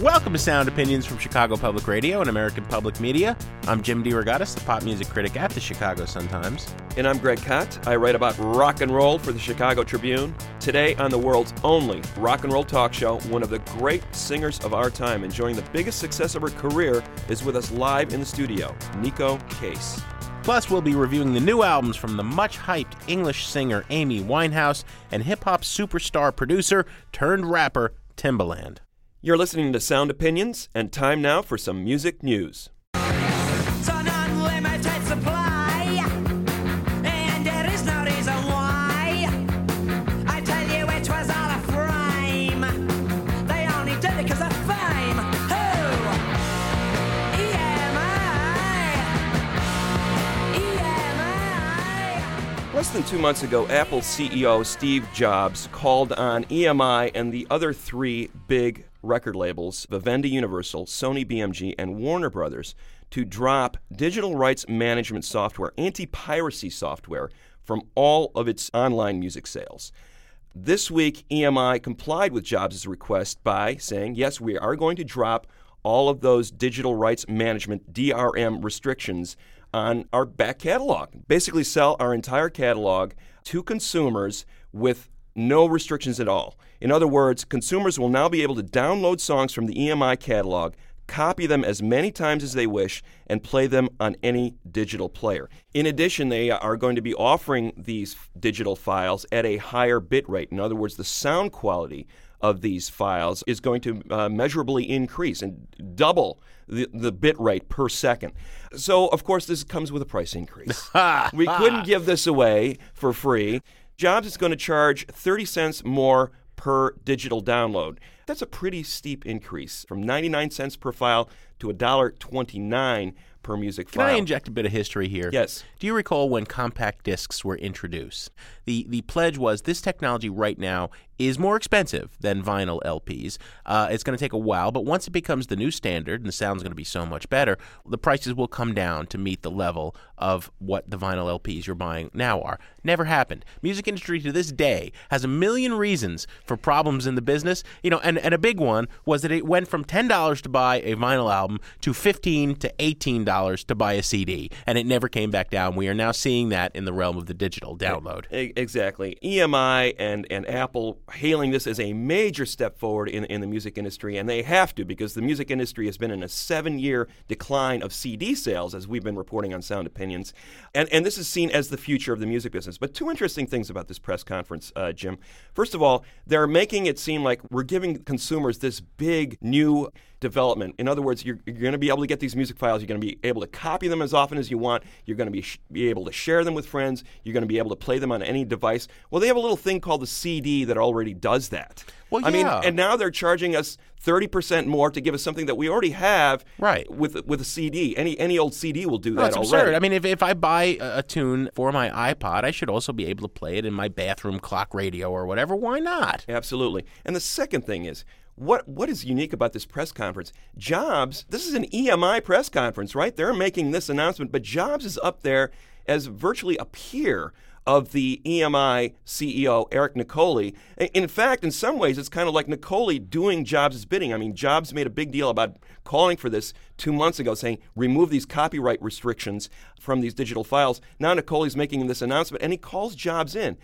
Welcome to Sound Opinions from Chicago Public Radio and American Public Media. I'm Jim DeRogatis, the pop music critic at the Chicago Sun-Times. And I'm Greg Kot. I write about rock and roll for the Chicago Tribune. Today, on the world's only rock and roll talk show, one of the great singers of our time, enjoying the biggest success of her career, is with us live in the studio, Neko Case. Plus, we'll be reviewing the new albums from the much hyped English singer Amy Winehouse and hip hop superstar producer turned rapper Timbaland. You're listening to Sound Opinions, and time now for some music news. It's an unlimited supply, and there is no reason why. I tell you, it was all a frame. They only did it 'cause of fame. Who? EMI. EMI. Less than two months ago, Apple CEO Steve Jobs called on EMI and the other three big record labels, Vivendi Universal, Sony BMG, and Warner Brothers, to drop digital rights management software, anti piracy software, from all of its online music sales. This week, EMI complied with Jobs' request by saying, yes, we are going to drop all of those digital rights management DRM restrictions on our back catalog. Basically, sell our entire catalog to consumers with no restrictions at all. In other words, consumers will now be able to download songs from the EMI catalog, copy them as many times as they wish, and play them on any digital player. In addition, they are going to be offering these digital files at a higher bit rate. In other words, the sound quality of these files is going to uh, measurably increase and double the, the bit rate per second. So, of course, this comes with a price increase. we couldn't give this away for free. Jobs is going to charge 30 cents more per digital download. That's a pretty steep increase from 99 cents per file to $1.29 per music Can file. I inject a bit of history here? Yes. Do you recall when compact discs were introduced? The the pledge was this technology right now is more expensive than vinyl LPs. Uh, it's going to take a while, but once it becomes the new standard and the sound's going to be so much better, the prices will come down to meet the level of what the vinyl LPs you're buying now are. Never happened. Music industry to this day has a million reasons for problems in the business. You know, and, and a big one was that it went from ten dollars to buy a vinyl album to fifteen to eighteen dollars to buy a CD, and it never came back down. We are now seeing that in the realm of the digital download. Exactly. EMI and, and Apple hailing this as a major step forward in, in the music industry, and they have to because the music industry has been in a seven year decline of CD sales, as we've been reporting on Sound Opinions. And, and this is seen as the future of the music business. But two interesting things about this press conference, uh, Jim. First of all, they're making it seem like we're giving consumers this big new development. In other words, you're, you're going to be able to get these music files. You're going to be able to copy them as often as you want. You're going to be, sh- be able to share them with friends. You're going to be able to play them on any device. Well, they have a little thing called the CD that already does that. Well, yeah. I mean, and now they're charging us 30% more to give us something that we already have Right. with with a CD. Any any old CD will do No, that already. absurd. I mean, if, if I buy a, a tune for my iPod, I should also be able to play it in my bathroom clock radio or whatever. Why not? Absolutely. And the second thing is, what what is unique about this press conference? Jobs, this is an EMI press conference, right? They're making this announcement, but Jobs is up there as virtually a peer of the EMI CEO Eric Nicoli. In fact, in some ways, it's kind of like Nicoli doing Jobs' bidding. I mean, Jobs made a big deal about calling for this two months ago, saying remove these copyright restrictions from these digital files. Now Nicoli's making this announcement, and he calls Jobs in.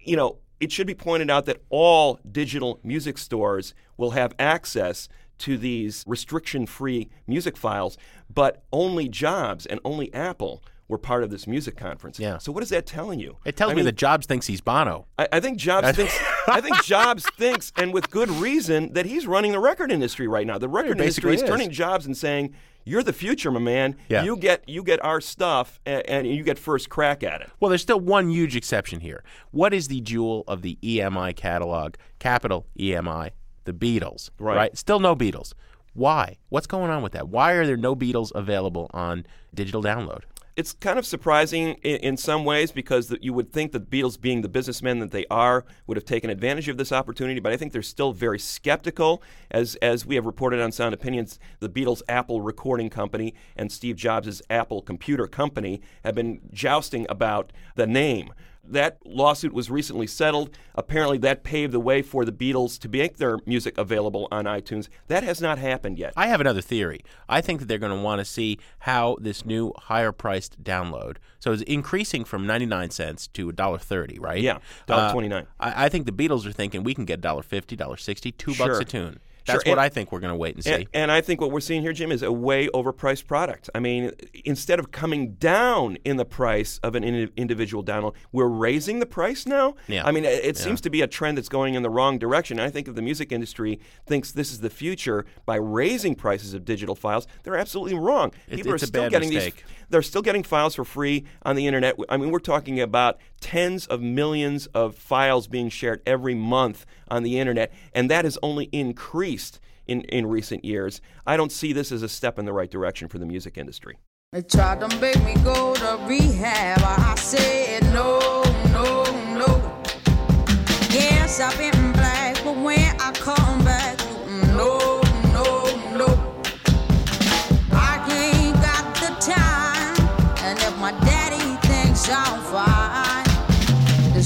You know, it should be pointed out that all digital music stores will have access to these restriction free music files, but only Jobs and only Apple were part of this music conference. Yeah. So what is that telling you? It tells I me mean, that Jobs thinks he's Bono. I, I think Jobs thinks. I think Jobs thinks, and with good reason, that he's running the record industry right now. The record industry is is. turning Jobs and saying, "You're the future, my man. Yeah. You get you get our stuff, and, and you get first crack at it." Well, there's still one huge exception here. What is the jewel of the EMI catalog? Capitol EMI. the Beatles, Right. Still no Beatles. Why? What's going on with that? Why are there no Beatles available on digital download? It's kind of surprising in, in some ways because the, you would think that the Beatles, being the businessmen that they are, would have taken advantage of this opportunity. But I think they're still very skeptical. As as we have reported on Sound Opinions, the Beatles' Apple recording company and Steve Jobs' Apple computer company have been jousting about the name. That lawsuit was recently settled. Apparently, that paved the way for the Beatles to make their music available on iTunes. That has not happened yet. I have another theory. I think that they're going to want to see how this new higher priced download. So it's increasing from 99 cents to $1.30, right? Yeah, uh, $1.29. I, I think the Beatles are thinking we can get $1.50, $1.60, 2 bucks a tune. Sure, That's what and- I think we're going to wait and see. And, and I think what we're seeing here, Jim, is a way overpriced product. I mean, instead of coming down in the price of an indi- individual download, we're raising the price now. Yeah. I mean, it, it seems to be a trend that's going in the wrong direction. And I think if the music industry thinks this is the future by raising prices of digital files, they're absolutely wrong. It- People it's are a still bad getting mistake. these. They're still getting files for free on the internet. I mean, we're talking about tens of millions of files being shared every month on the internet, and that has only increased in, in recent years. I don't see this as a step in the right direction for the music industry. They tried to make me go to rehab. I said no, no, no. Yes, I've been black, but when I come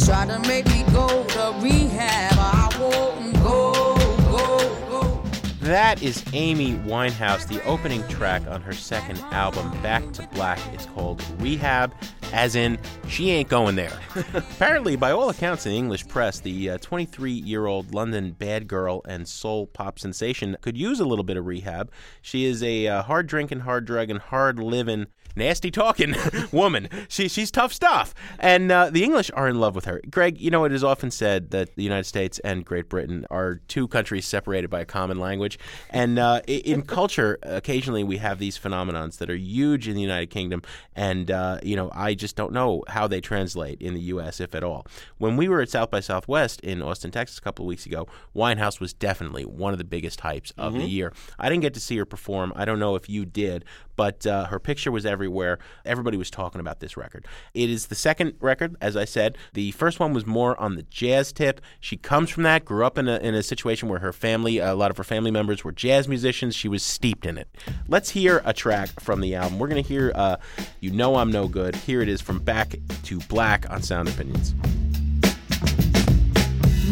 try to make me go to rehab. I won't go, go, go. That is Amy Winehouse. The opening track on her second album, Back to Black, is called Rehab, as in, she ain't going there. Apparently, by all accounts in the English press, the 23 year old London bad girl and soul pop sensation could use a little bit of rehab. She is a uh, hard drinking, hard drugging, hard living, nasty talking woman. She, she's tough stuff. And uh, the English are in love with her. Greg, you know, it is often said that the United States and Great Britain are two countries separated by a common language. And uh, in culture, occasionally we have these phenomenons that are huge in the United Kingdom. And, uh, you know, I just don't know how they translate in the U.S., if at all. When we were at South by Southwest in Austin, Texas, a couple of weeks ago, Winehouse was definitely one of the biggest hypes of the year. I didn't get to see her perform. I don't know if you did, but uh, her picture was everywhere. Everybody was talking about this record. It is the second record, as I said. The first one was more on the jazz tip. She comes from that, grew up in a, in a situation where her family, a lot of her family members were jazz musicians. She was steeped in it. Let's hear a track from the album. We're going to hear uh, You Know I'm No Good. Here it is from Back to Black on Sound Opinions.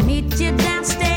Meet you downstairs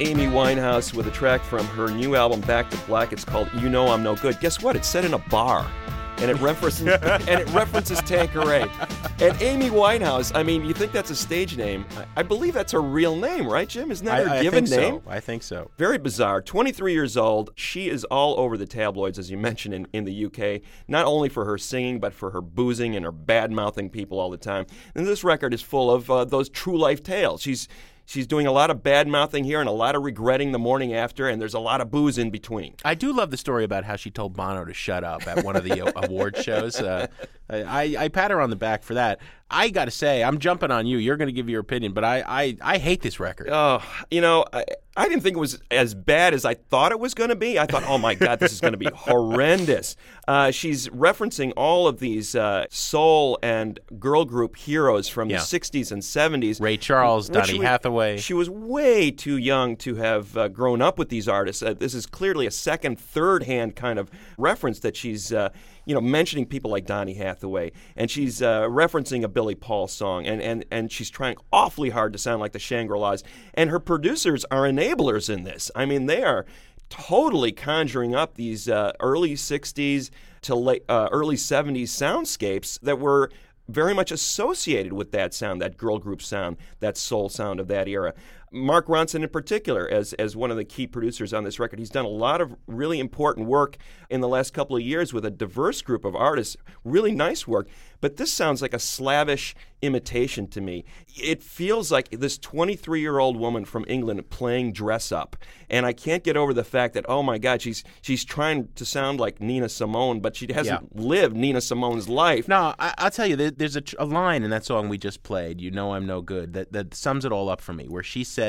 Amy Winehouse with a track from her new album Back to Black. It's called You Know I'm No Good. Guess what? It's set in a bar. And it references and it references Tanqueray. And Amy Winehouse, I mean, you think that's a stage name. I, I believe that's her real name, right, Jim? Isn't that her I, I given think name? so. I think so. Very bizarre. 23 years old. She is all over the tabloids, as you mentioned, in, in the UK, not only for her singing, but for her boozing and her bad mouthing people all the time. And this record is full of uh, those true life tales. She's. She's doing a lot of bad mouthing here and a lot of regretting the morning after, and there's a lot of booze in between. I do love the story about how she told Bono to shut up at one of the award shows. Uh, I, I, pat her on the back for that. I got to say, I'm jumping on you. You're going to give your opinion, but I, I, I hate this record. Oh, you know, I, I didn't think it was as bad as I thought it was going to be. I thought, oh my God, this is going to be horrendous. Uh, she's referencing all of these uh, soul and girl group heroes from Yeah. the 60s and 70s. Ray Charles, Donny Hathaway. She was way too young to have uh, grown up with these artists. Uh, this is clearly a second, third hand kind of reference that she's, uh, you know, mentioning people like Donny Hathaway, and she's uh, referencing a Billy Paul song, and, and, and she's trying awfully hard to sound like the Shangri-Las. And her producers are enablers in this. I mean, they are totally conjuring up these uh, early 60s to late, uh, early 70s soundscapes that were very much associated with that sound, that girl group sound, that soul sound of that era. Mark Ronson, in particular, as, as one of the key producers on this record, he's done a lot of really important work in the last couple of years with a diverse group of artists. Really nice work. But this sounds like a slavish imitation to me. It feels like this 23 year old woman from England playing dress up. And I can't get over the fact that, oh my God, she's, she's trying to sound like Nina Simone, but she hasn't lived Nina Simone's life. No, I, I'll tell you, there, there's a, tr- a line in that song we just played, You Know I'm No Good, that, that sums it all up for me, where she says,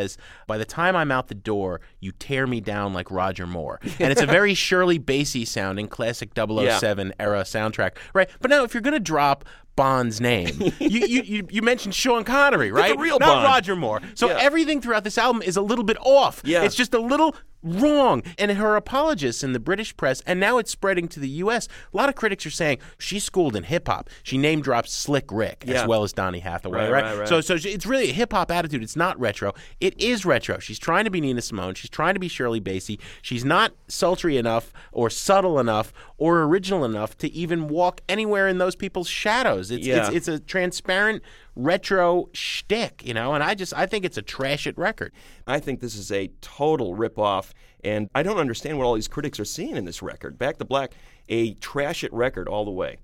By the time I'm out the door, you tear me down like Roger Moore. And it's a very Shirley Bassey sounding classic 007 era soundtrack, right? But now, if you're going to drop Bond's name, you, you, you, you mentioned Sean Connery, right? real Not Bond. Roger Moore. So Yeah. everything throughout this album is a little bit off. Yeah. It's just a little wrong. And her apologists in the British press, and now it's spreading to the U.S., a lot of critics are saying she's schooled in hip hop. She name drops Slick Rick Yeah. as well as Donny Hathaway, Right, right? right, right. So, so she- it's really a hip hop attitude. It's not retro. It is retro. She's trying to be Nina Simone. She's trying to be Shirley Bassey. She's not sultry enough or subtle enough or original enough to even walk anywhere in those people's shadows. It's Yeah. it's, it's a transparent retro shtick, you know. And I just I think it's a trash it record. I think this is a total ripoff, and I don't understand what all these critics are seeing in this record. Back to Black, a trash it record all the way.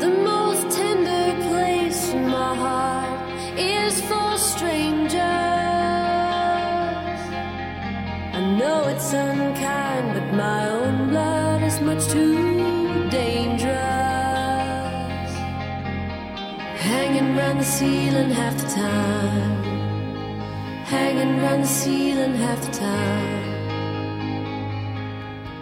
The most tender place in my heart is for strangers. Know it's unkind, but my own blood is much too dangerous. Hanging round the ceiling half the time. Hanging round the ceiling half the time.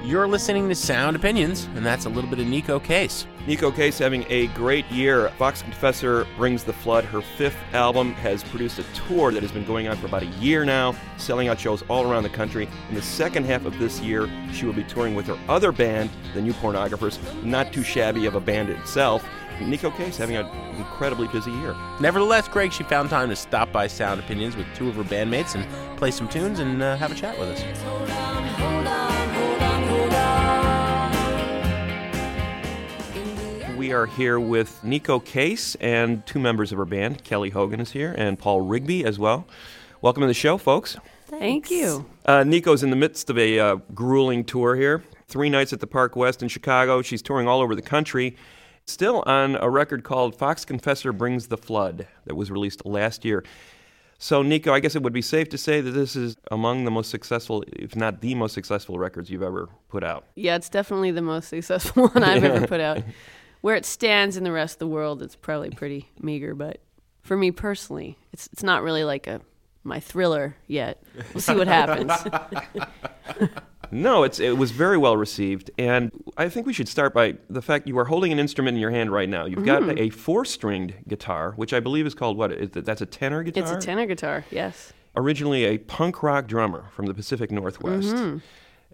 You're listening to Sound Opinions, and that's a little bit of Neko Case. Neko Case having a great year. Fox Confessor brings the flood. Her fifth album has produced a tour that has been going on for about a year now, selling out shows all around the country. In the second half of this year, she will be touring with her other band, the New Pornographers, not too shabby of a band itself. Neko Case having an incredibly busy year. Nevertheless, Greg, she found time to stop by Sound Opinions with two of her bandmates and play some tunes and uh, have a chat with us. Hold on, hold on, hold on, We are here with Neko Case and two members of her band. Kelly Hogan is here and Paul Rigby as well. Welcome to the show, folks. Thank you. Uh, Neko's in the midst of a uh, grueling tour here. Three nights at the Park West in Chicago. She's touring all over the country. Still on a record called Fox Confessor Brings the Flood that was released last year. So, Neko, I guess it would be safe to say that this is among the most successful, if not the most successful records you've ever put out. Yeah, it's definitely the most successful one I've ever put out. Where it stands in the rest of the world, it's probably pretty meager, but for me personally, it's it's not really like a my thriller yet. We'll see what happens. No, it's it was very well received, and I think we should start by the fact you are holding an instrument in your hand right now. You've got mm-hmm. a four-stringed guitar, which I believe is called what? Is that, that's a tenor guitar. it's a tenor guitar, yes. Originally a punk rock drummer from the Pacific Northwest, mm-hmm.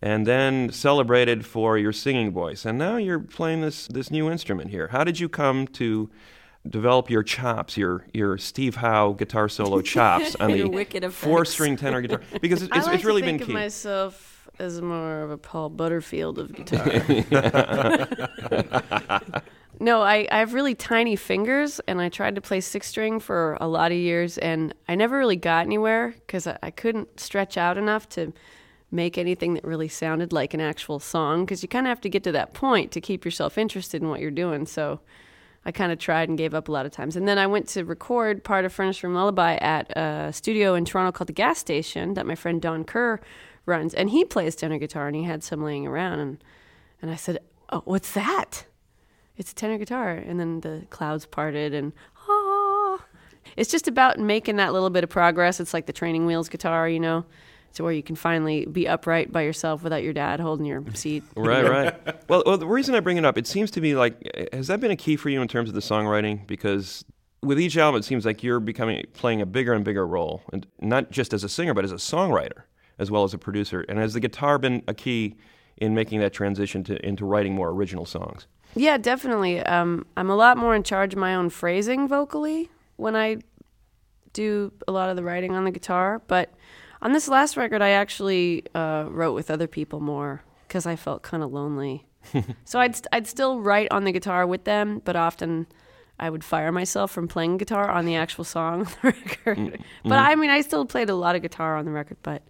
And then celebrated for your singing voice, and now you're playing this this new instrument here. How did you come to? Develop your chops, your your Steve Howe guitar solo chops on the four-string tenor guitar, because it's, it's, like it's really been think key. of myself as more of a Paul Butterfield of guitar. no, I, I have really tiny fingers, and I tried to play six string for a lot of years, and I never really got anywhere because I, I couldn't stretch out enough to make anything that really sounded like an actual song. Because you kind of have to get to that point to keep yourself interested in what you're doing. So. I kind of tried and gave up a lot of times. And then I went to record part of Furnace Room Lullaby at a studio in Toronto called the Gas Station that my friend Don Kerr runs, and he plays tenor guitar, and he had some laying around, and and I said, "Oh, what's that?" It's a tenor guitar, and then the clouds parted, and ah. It's just about making that little bit of progress. It's like the training wheels guitar, you know, to where you can finally be upright by yourself without your dad holding your seat. Right, right. Well, well, the reason I bring it up, it seems to me like, has that been a key for you in terms of the songwriting? Because with each album, it seems like you're becoming playing a bigger and bigger role, and not just as a singer, but as a songwriter as well as a producer. And has the guitar been a key in making that transition to into writing more original songs? Yeah, definitely. Um, I'm a lot more in charge of my own phrasing vocally when I do a lot of the writing on the guitar. But on this last record, I actually uh, wrote with other people more because I felt kind of lonely. so I'd I'd still write on the guitar with them, but often I would fire myself from playing guitar on the actual song on the record. But I mean, I still played a lot of guitar on the record, but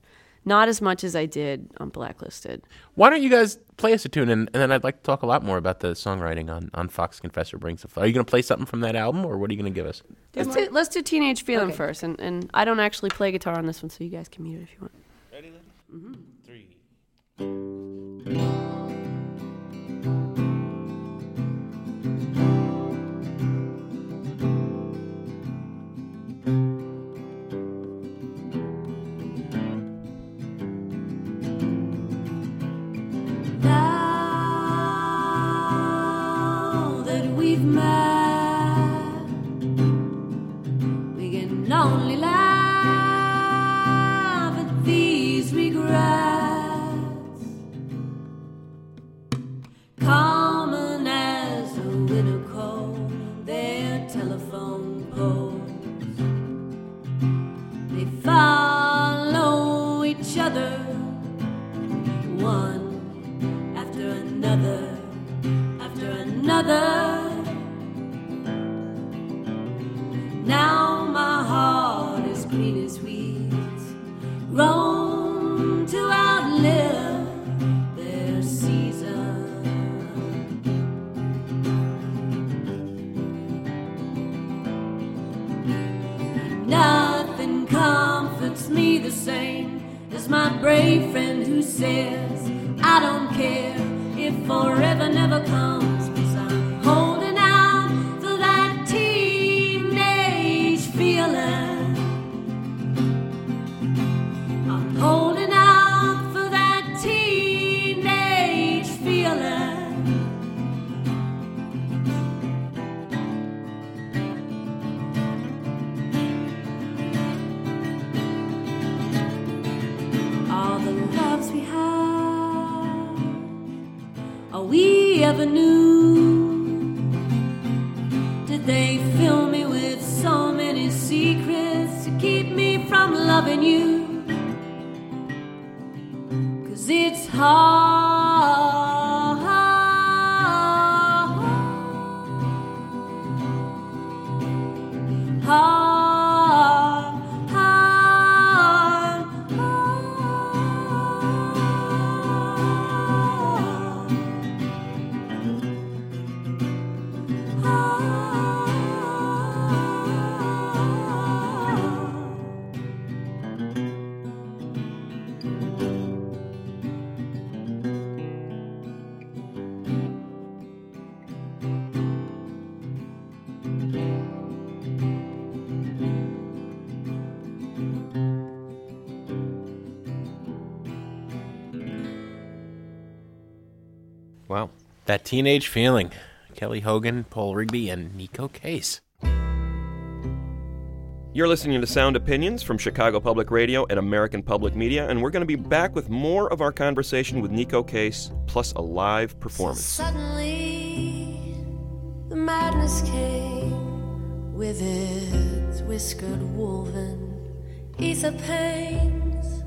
not as much as I did on Blacklisted. Why don't you guys play us a tune, and, and then I'd like to talk a lot more about the songwriting on, on Fox Confessor Brings the Flood. Are you going to play something from that album, or what are you going to give us? Let's do, let's do Teenage Feeling first, and, and I don't actually play guitar on this one, so you guys can mute it if you want. Ready, mm-hmm. Three. Another. Now my heart is green as weeds, grown to outlive their season. Nothing comforts me the same as my brave friend who says, I don't care if forever Wow. That teenage feeling. Kelly Hogan, Paul Rigby, and Neko Case. You're listening to Sound Opinions from Chicago Public Radio and American Public Media, and we're going to be back with more of our conversation with Neko Case, plus a live performance. Suddenly, the madness came with its whiskered wolven ether pains.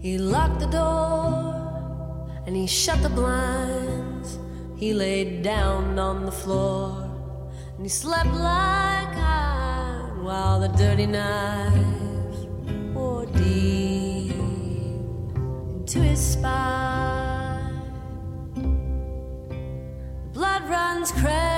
He locked the door and he shut the blinds. He laid down on the floor and he slept like iron while the dirty knife wore deep into his spine. Blood runs crazy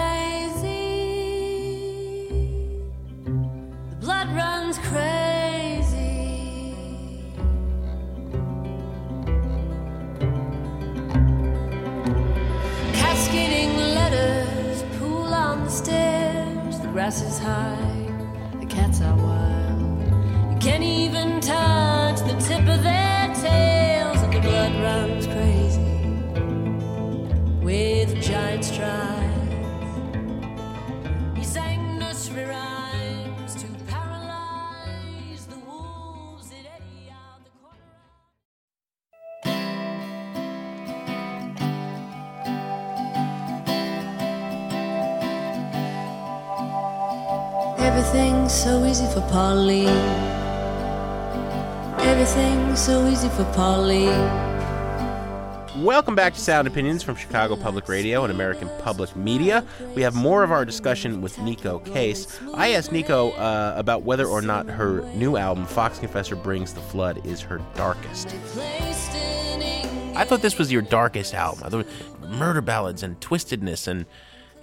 grass is high, Polly. Everything's so easy for Polly. Welcome back to Sound Opinions from Chicago Public Radio and American Public Media. We have more of our discussion with Neko Case. I asked Neko uh, about whether or not her new album, Fox Confessor Brings the Flood, is her darkest. I thought this was your darkest album. I thought murder ballads and twistedness, and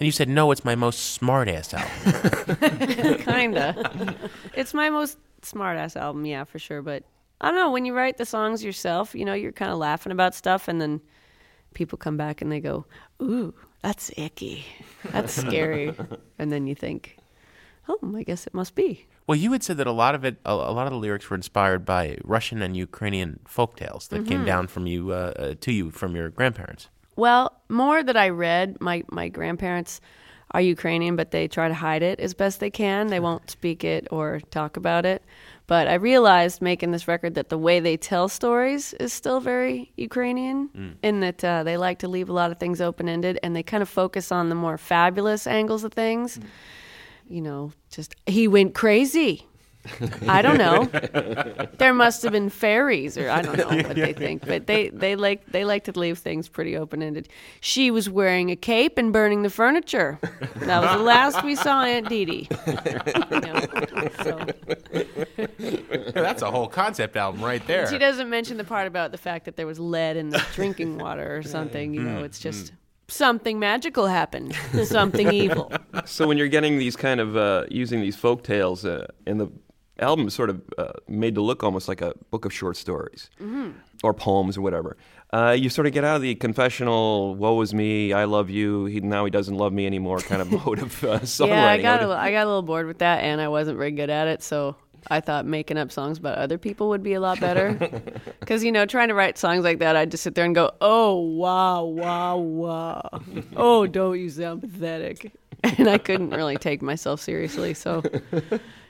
and you said no, it's my most smart ass album. Kinda. it's my most smart ass album, yeah, for sure. But I don't know, when you write the songs yourself, you know, you're kind of laughing about stuff and then people come back and they go, Ooh, that's icky. That's scary. and then you think, Oh, I guess it must be. Well, you had said that a lot of it, a, a lot of the lyrics were inspired by Russian and Ukrainian folk tales that came down from you uh, uh, to you from your grandparents. Well, more that I read, my, my grandparents are Ukrainian, but they try to hide it as best they can. They won't speak it or talk about it. But I realized making this record that the way they tell stories is still very Ukrainian, in that uh, they like to leave a lot of things open ended and they kind of focus on the more fabulous angles of things. You know, just he went crazy. I don't know. there must have been fairies, or I don't know what they think, but they, they like they like to leave things pretty open ended. She was wearing a cape and burning the furniture. That was the last we saw Aunt Dee Dee. You know, so. That's a whole concept album right there. She doesn't mention the part about the fact that there was lead in the drinking water or something. You know, it's just something magical happened, something evil. So when you're getting these kind of uh, using these folk tales uh, in the album, is sort of uh, made to look almost like a book of short stories Mm-hmm. or poems or whatever. Uh, you sort of get out of the confessional "woe is me, I love you, he, now he doesn't love me anymore" kind of mode of uh, songwriting. Yeah, I got a, li- I got a little bored with that, and I wasn't very good at it. So I thought making up songs about other people would be a lot better. Because you know, trying to write songs like that, I'd just sit there and go, "Oh wow, wow, wow! Oh, don't you sound pathetic?" And I couldn't really take myself seriously. So,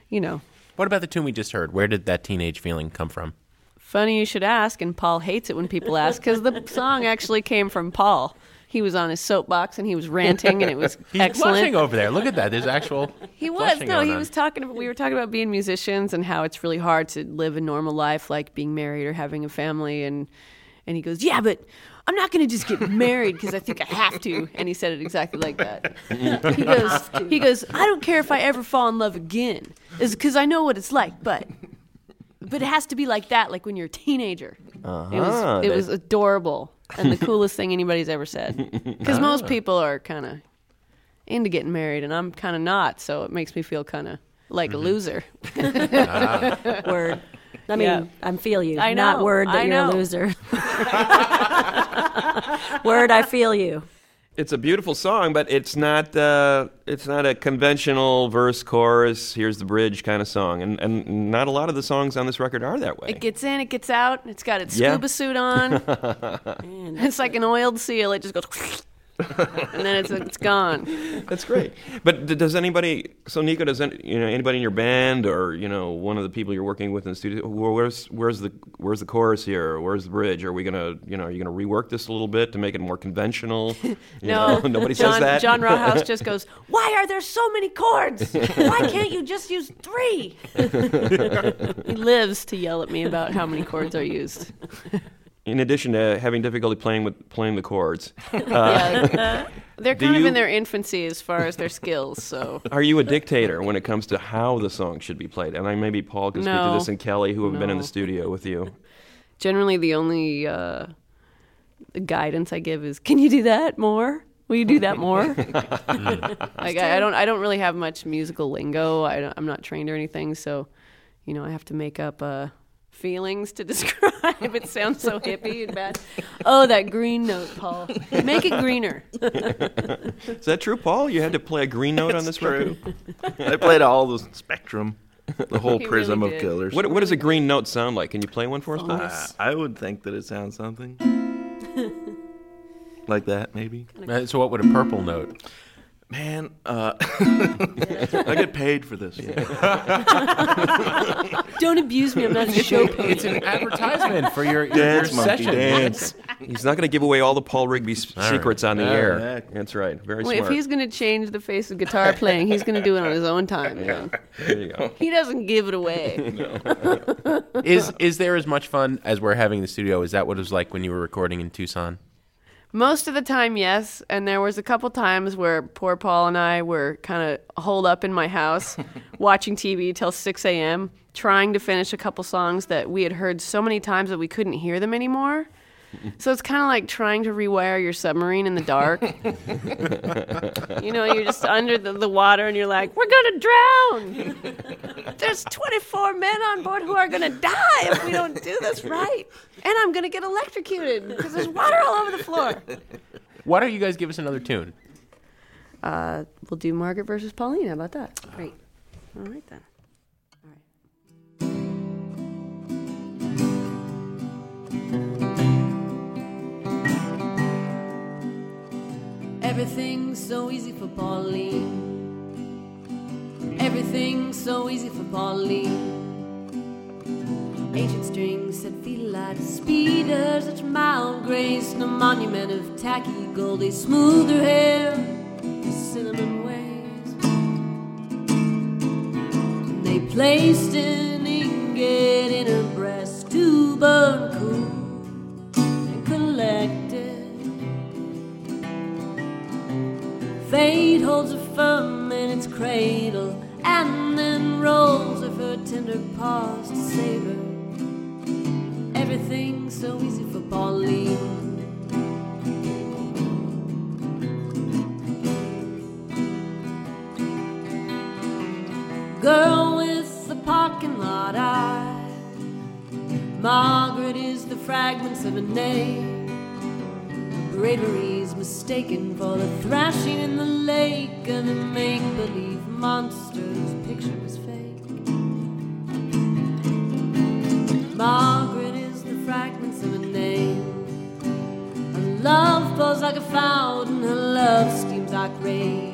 you know, What about the tune we just heard? Where did that teenage feeling come from? funny you should ask. And Paul hates it when people ask because the song actually came from Paul. He was on his soapbox and he was ranting, and it was He's excellent. blushing over there. Look at that. There's actual. He was no, he on. was talking. About, we were talking about being musicians and how it's really hard to live a normal life, like being married or having a family. And and he goes, "Yeah, but I'm not going to just get married because I think I have to." And he said it exactly like that. He goes, "He goes, I don't care if I ever fall in love again, is because I know what it's like, but." But it has to be like that, like when you're a teenager. It Uh-huh, was it that- was adorable and the coolest thing anybody's ever said. Because most uh-huh. people are kind of into getting married, and I'm kind of not. So it makes me feel kind of like a mm-hmm. loser. Ah. Word. I mean, Yeah. I feel you. I Not know, word that I you're know. a loser. word, I feel you. It's a beautiful song, but it's not uh, it's not a conventional verse chorus. Here's the bridge kind of song, and and not a lot of the songs on this record are that way. It gets in, it gets out. It's got its Yeah. scuba suit on. it's like an oiled seal. It just goes, and then it's it's gone. That's great. But does anybody? So Neko, does any, you know anybody in your band or you know one of the people you're working with in the studio? wh- Where's where's the where's the chorus here? Where's the bridge? Are we gonna you know are you gonna rework this a little bit to make it more conventional? No, know, nobody John, says that. Jon Rauhouse just goes, "Why are there so many chords? Why can't you just use three? he lives to yell at me about how many chords are used. In addition to having difficulty playing with playing the chords, Yeah, they're kind of in their infancy as far as their skills. So are you a dictator when it comes to how the song should be played? And I maybe Paul can speak to this, and Kelly, who have been in the studio with you. generally, the only uh, guidance I give is, "Can you do that more? Will you do that more?" like I, I don't, I don't really have much musical lingo. I, I'm not trained or anything, so you know, I have to make up uh, feelings to describe. it sounds so hippie and bad. Oh, that green note, Paul. Make it greener. Is that true, Paul? You had to play a green note on this true. record? I played all the spectrum, the whole He prism really of did. killers. What, what does a green note sound like? Can you play one for us, Paul? Uh, I would think that it sounds something like that, maybe. Uh, So what would a purple note? Man, uh, I get paid for this. Don't abuse me. I'm not a show pony. It's an advertisement for your, your, Dance, your monkey, session. dance. He's not going to give away all the Paul Rigby s- All right. secrets on the Yeah, air. exactly. That's right. Very Wait, if he's going to change the face of guitar playing, he's going to do it on his own time. man. There you go. He doesn't give it away. Is is there as much fun as we're having in the studio? Is that what it was like when you were recording in Tucson? Most of the time, yes. And there was a couple times where poor Paul and I were kind of holed up in my house watching TV till 6 a.m., trying to finish a couple songs that we had heard so many times that we couldn't hear them anymore. So it's kind of like trying to rewire your submarine in the dark. you know, you're just under the, the water and you're like, we're going to drown. There's 24 men on board who are going to die if we don't do this right. And I'm going to get electrocuted because there's water all over the floor. Why don't you guys give us another tune? Uh, we'll do Margaret versus Pauline. How about that? Great. All right then. Everything's so easy for Pauline. Everything's so easy for Pauline. Ancient strings that feel like speeders, such mild grace, no monument of tacky gold. They smooth her hair, cinnamon ways. And they placed an ingot cradle and then rolls with her tender paws to save her. Everything's so easy for Pauline. Girl with the parking lot eye. Margaret is the fragments of a name. Bravery's mistaken for the thrashing in the lake of the make believe monster's picture was fake. Margaret is the fragments of a name. Her love pours like a fountain, her love steams like rage.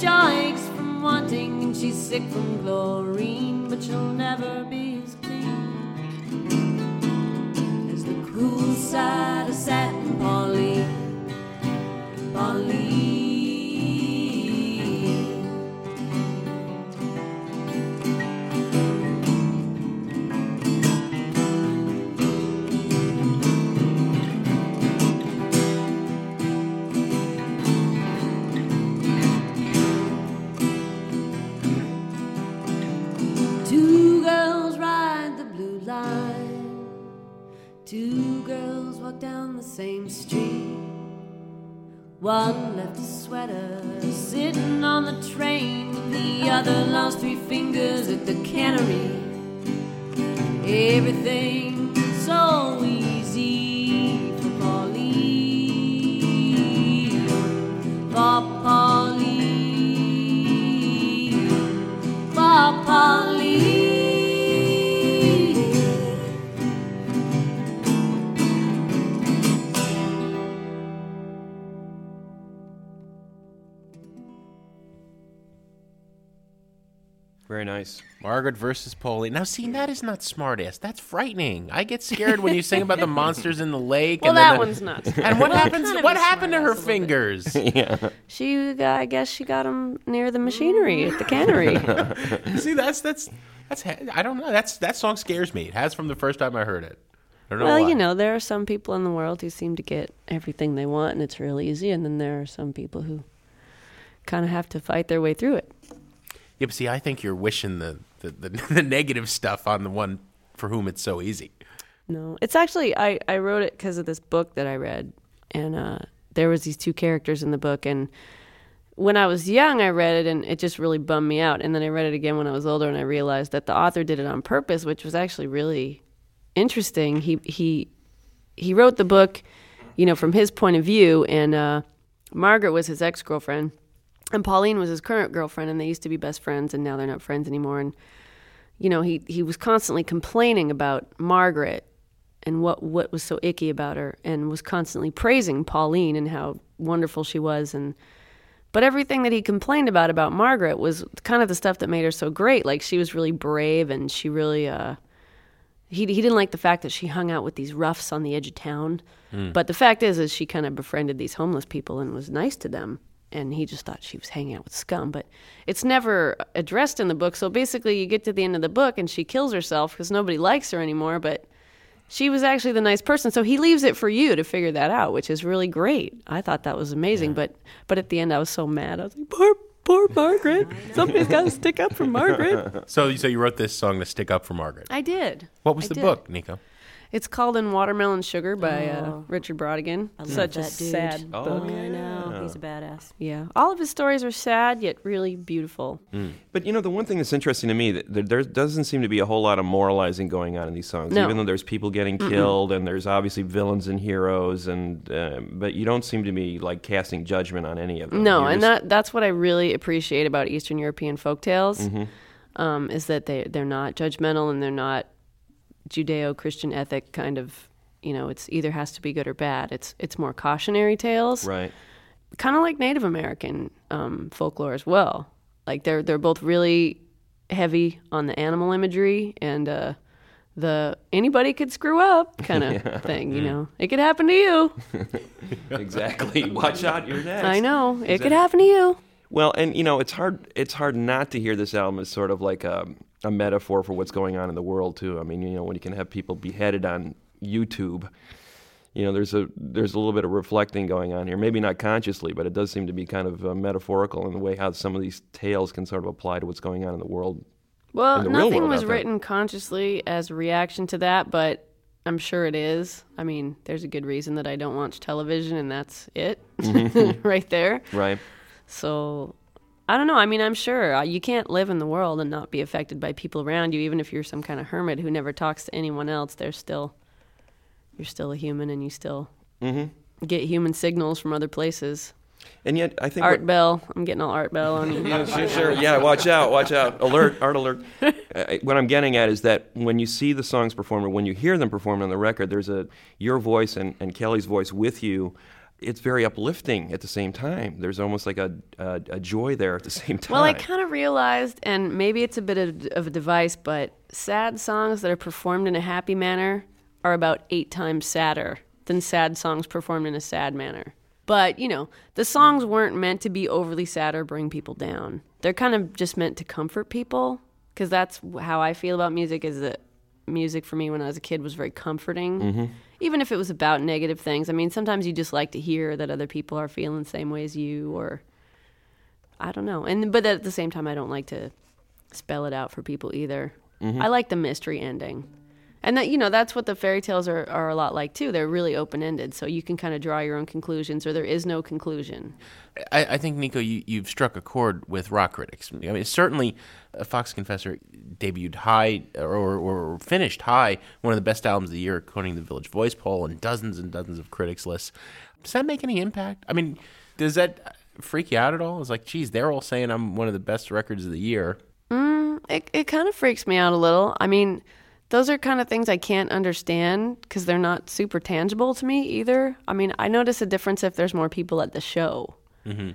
Jaw aches from wanting, and she's sick from chlorine, but she'll never be as clean as the cool side of satin Pauline. Pauline. One left a sweater sitting on the train. The other lost three fingers at the cannery. Everything so easy nice. Margaret versus Polly. Now, see, that is not smartass. That's frightening. I get scared when you sing about the monsters in the lake. Well, and that the- one's not. And what Well, happens? What happened to her smartass a little bit. fingers? yeah. She, got, I guess, she got them near the machinery at the cannery. see, that's that's that's. I don't know. That's that song scares me. It has from the first time I heard it. I well, why. you know, there are some people in the world who seem to get everything they want, and it's real easy, and then there are some people who kind of have to fight their way through it. But see, I think you're wishing the the, the, the negative stuff on the one for whom it's so easy. No, it's actually I I wrote it because of this book that I read, and uh, there was these two characters in the book, and when I was young, I read it, and it just really bummed me out. And then I read it again when I was older, and I realized that the author did it on purpose, which was actually really interesting. He he he wrote the book, you know, from his point of view, and uh, Margaret was his ex girlfriend, and Pauline was his current girlfriend, and they used to be best friends, and now they're not friends anymore. And you know, he he was constantly complaining about Margaret and what what was so icky about her, and was constantly praising Pauline and how wonderful she was, and but everything that he complained about about Margaret was kind of the stuff that made her so great. Like she was really brave, and she really uh, he he didn't like the fact that she hung out with these roughs on the edge of town. Mm. But the fact is, is she kind of befriended these homeless people and was nice to them. And he just thought she was hanging out with scum. But it's never addressed in the book. So basically, you get to the end of the book and she kills herself because nobody likes her anymore. But she was actually the nice person. So he leaves it for you to figure that out, which is really great. I thought that was amazing. But but at the end, I was so mad. I was like, poor poor Margaret. Somebody's got to stick up for Margaret. so, so you wrote this song to stick up for Margaret. I did. What was I the did. book, Neko? It's called In Watermelon Sugar by uh, Oh. Richard Brautigan. I love Such a that dude. sad Oh, book. I know. yeah. He's a badass. Yeah. All of his stories are sad yet really beautiful. But you know, the one thing that's interesting to me that there, there doesn't seem to be a whole lot of moralizing going on in these songs. No. Even though there's people getting Mm-mm. killed and there's obviously villains and heroes, and um, but you don't seem to be like casting judgment on any of them. No, You're and just- that that's what I really appreciate about Eastern European folk tales, Mhm. um, is that they they're not judgmental and they're not Judeo-Christian ethic kind of. You know, it's either has to be good or bad. It's it's more cautionary tales, right? Kind of like Native American um, folklore as well. Like they're they're both really heavy on the animal imagery and uh, the anybody could screw up kind of Yeah. thing. You Mm. know, it could happen to you. exactly. Watch out, you're next. I know it could happen to you. Well, and you know, it's hard. It's hard not to hear this album as sort of like a, a metaphor for what's going on in the world too. I mean, you know, when you can have people beheaded on YouTube, you know, there's a there's a little bit of reflecting going on here. Maybe not consciously, but it does seem to be kind of uh, metaphorical in the way how some of these tales can sort of apply to what's going on in the world. Well, the nothing world was written consciously as a reaction to that, but I'm sure it is. I mean, there's a good reason that I don't watch television, and that's it Mhm. right there. Right. So I don't know. I mean, I'm sure uh, you can't live in the world and not be affected by people around you, even if you're some kind of hermit who never talks to anyone else. There's still you're still a human, and you still Mhm. get human signals from other places. And yet, I think Art what- Bell. I'm getting all Art Bell on you. Yeah, sure, sure. Yeah, watch out, watch out. Alert, art alert. Uh, what I'm getting at is that when you see the songs performed or when you hear them performed on the record, there's a your voice and, and Kelly's voice with you. It's very uplifting at the same time. There's almost like a, a, a joy there at the same time. Well, I kind of realized, and maybe it's a bit of, of a device, but sad songs that are performed in a happy manner are about eight times sadder than sad songs performed in a sad manner. But, you know, the songs weren't meant to be overly sad or bring people down. They're kind of just meant to comfort people, because that's how I feel about music, is that music for me when I was a kid was very comforting. Mhm. Even if it was about negative things. I mean, sometimes you just like to hear that other people are feeling the same way as you, or I don't know. And but at the same time, I don't like to spell it out for people either. Mhm. I like the mystery ending, and that you know that's what the fairy tales are are a lot like too. They're really open ended, so you can kind of draw your own conclusions, or there is no conclusion. I, I think Neko, you, you've struck a chord with rock critics. I mean, certainly, uh, Fox Confessor debuted high or, or finished high, one of the best albums of the year according to the Village Voice poll, and dozens and dozens of critics lists. Does that make any impact? I mean, does that freak you out at all? It's like, geez, they're all saying I'm one of the best records of the year. Mm, it it kind of freaks me out a little. I mean, those are kind of things I can't understand because they're not super tangible to me either. I mean, I notice a difference if there's more people at the show. Mm-hmm.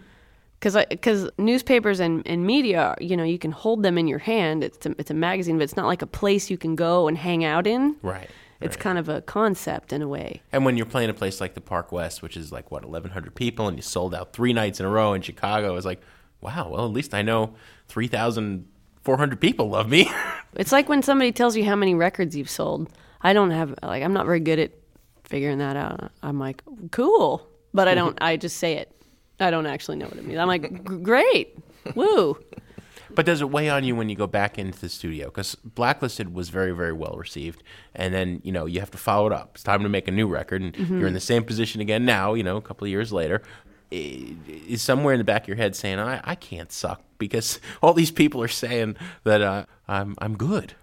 because because newspapers and, and media, you know, you can hold them in your hand. It's a, it's a magazine, but it's not like a place you can go and hang out in. Right. It's right. kind of a concept in a way. And when you're playing a place like the Park West, which is like what 1,100 people, and you sold out three nights in a row in Chicago, it's like, wow. Well, at least I know 3,400 people love me. It's like when somebody tells you how many records you've sold. I don't have like I'm not very good at figuring that out. I'm like cool, but I don't. I just say it. I don't actually know what it means. I'm like great, woo. But does it weigh on you when you go back into the studio? Because Blacklisted was very, very well received, and then you know you have to follow it up. It's time to make a new record, and Mhm. you're in the same position again now. You know, a couple of years later, is somewhere in the back of your head saying, "I, I can't suck," because all these people are saying that uh, I'm, I'm good.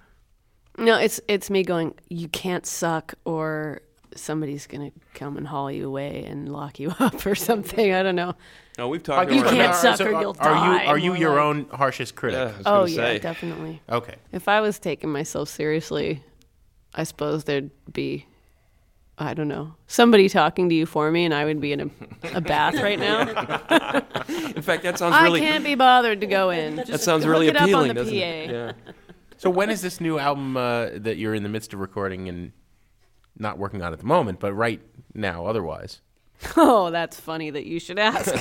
No, it's it's me going. You can't suck, or somebody's gonna come and haul you away and lock you up or something. I don't know. No, we've talked. You can't suck So or are- you'll are die. you are you your like- own harshest critic? Yeah, Oh yeah, say. definitely. Okay. If I was taking myself seriously, I suppose there'd be, I don't know, somebody talking to you for me, and I would be in a, a bath right now. In fact, that sounds really. I can't be bothered to go in. that sounds really it up on appealing, doesn't PA. it? Yeah. So when is this new album uh, that you're in the midst of recording and not working on at the moment, but right now otherwise? Oh, that's funny that you should ask.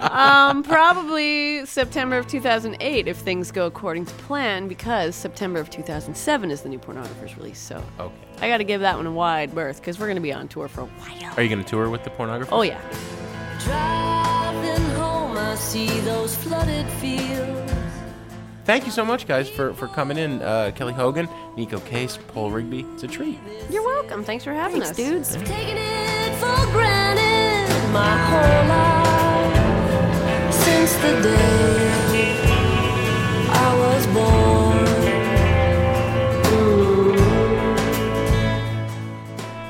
um, probably September of 2008 if things go according to plan, because September of 2007 is the new pornographer's release. So Okay. I got to give that one a wide berth because we're going to be on tour for a while. Are you going to tour with the pornographer? Oh yeah. Driving home, I see those flooded fields. Thank you so much, guys, for, for coming in. Uh, Kelly Hogan, Neko Case, Paul Rigby. It's a treat. You're welcome. Thanks for having Thanks, us, dudes. Taking it for granted my whole life since the day I was born.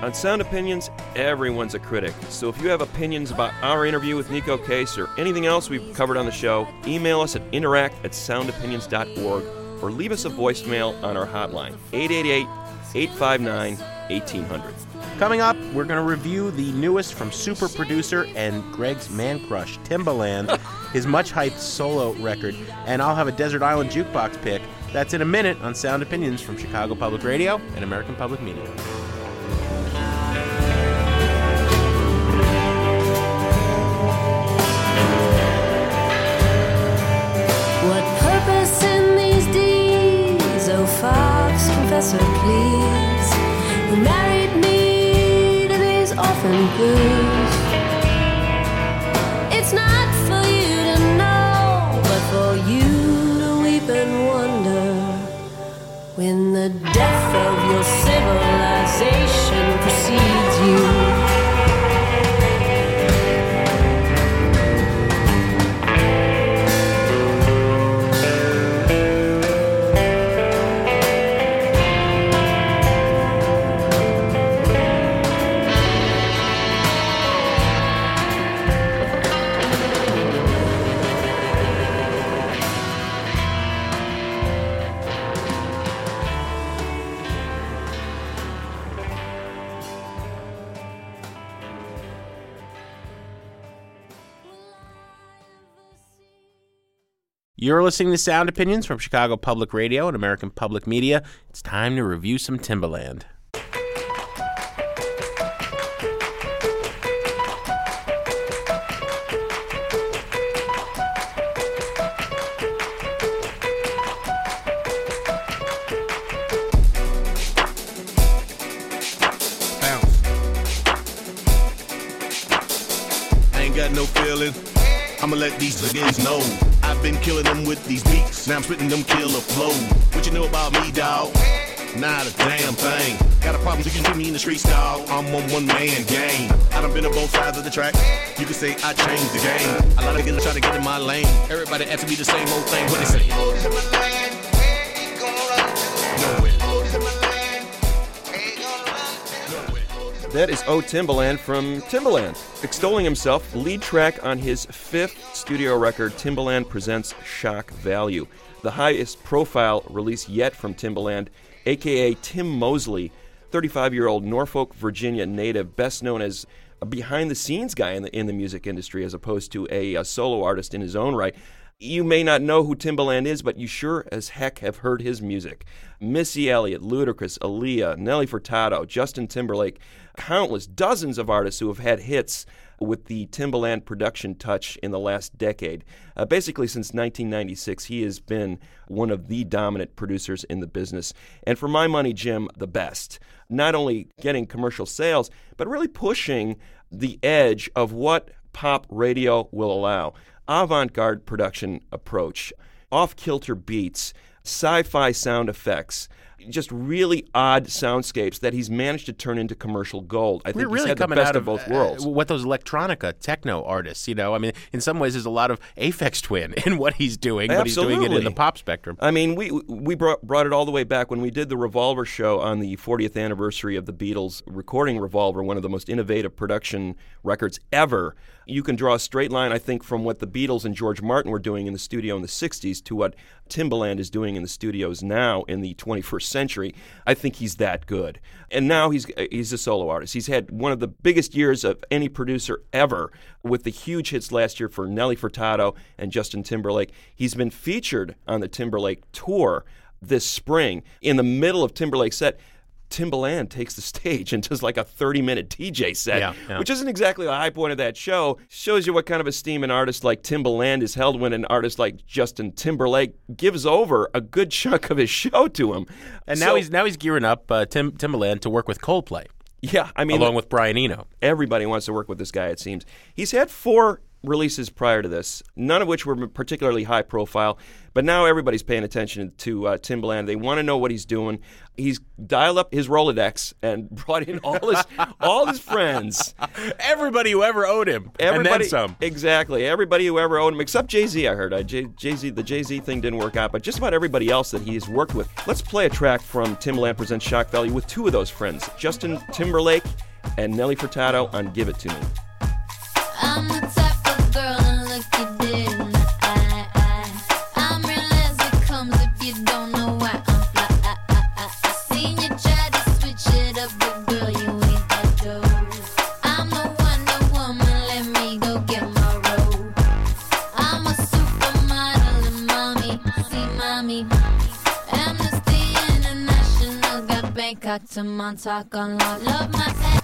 On Sound Opinions, everyone's a critic. So if you have opinions about our interview with Neko Case or anything else we've covered on the show, email us at interact at soundopinions.org or leave us a voicemail on our hotline, 888 859 1800. Coming up, we're going to review the newest from super producer and Greg's man crush, Timbaland, his much hyped solo record, and I'll have a Desert Island Jukebox pick. That's in a minute on Sound Opinions from Chicago Public Radio and American Public Media. Fox, confessor, please, who married me to these orphan blues? It's not for you to know, but for you to weep and wonder when the death of your civilization precedes you. You're listening to Sound Opinions from Chicago Public Radio and American Public Media. It's time to review some Timbaland. I'ma let these niggas know. I've been killing them with these beats. Now I'm spitting them killer flow. What you know about me, dawg? Not a damn thing. Got a problem, you can see me in the streets, dawg. I'm on one man game. I done been on both sides of the track. You can say I changed the game. A lot of niggas try to get in my lane. Everybody asking me the same old thing. What they say? That is O Timbaland from Timbaland. Extolling himself, lead track on his fifth studio record, Timbaland Presents Shock Value, the highest profile release yet from Timbaland, aka Tim Mosley, 35 year old Norfolk, Virginia native, best known as a behind the scenes guy in the, in the music industry as opposed to a, a solo artist in his own right. You may not know who Timbaland is, but you sure as heck have heard his music. Missy Elliott, Ludacris, Aaliyah, Nelly Furtado, Justin Timberlake, countless dozens of artists who have had hits with the Timbaland production touch in the last decade. Uh, basically, since 1996, he has been one of the dominant producers in the business. And for my money, Jim, the best. Not only getting commercial sales, but really pushing the edge of what pop radio will allow. Avant garde production approach, off kilter beats, sci fi sound effects, just really odd soundscapes that he's managed to turn into commercial gold. I think We're he's really had the coming best out of both uh, worlds. what those electronica techno artists, you know. I mean, in some ways, there's a lot of Aphex Twin in what he's doing, but he's doing it in the pop spectrum. I mean, we we brought, brought it all the way back when we did the Revolver show on the 40th anniversary of the Beatles recording Revolver, one of the most innovative production records ever. You can draw a straight line, I think, from what the Beatles and George Martin were doing in the studio in the 60s to what Timbaland is doing in the studios now in the 21st century. I think he's that good. And now he's he's a solo artist. He's had one of the biggest years of any producer ever with the huge hits last year for Nelly Furtado and Justin Timberlake. He's been featured on the Timberlake tour this spring. In the middle of Timberlake's set, Timbaland takes the stage and does like a 30 minute DJ set, Yeah, yeah. which isn't exactly the high point of that show. Shows you what kind of esteem an artist like Timbaland is held when an artist like Justin Timberlake gives over a good chunk of his show to him. And now So- he's now he's gearing up uh, Tim Timbaland to work with Coldplay. Yeah, I mean, along with Brian Eno. Everybody wants to work with this guy, it seems. He's had four releases prior to this, none of which were particularly high profile. But now everybody's paying attention to uh, Timbaland. They want to know what he's doing. He's dialed up his Rolodex and brought in all his all his friends. Everybody who ever owed him, and then Everybody, some. Exactly. Everybody who ever owed him, except Jay Z. I heard. Jay Z. The Jay Z thing didn't work out, but just about everybody else that he's worked with. Let's play a track from Timbaland presents Shock Value with two of those friends, Justin Timberlake and Nelly Furtado on "Give It to Me." Bangkok to Montauk on. Love love my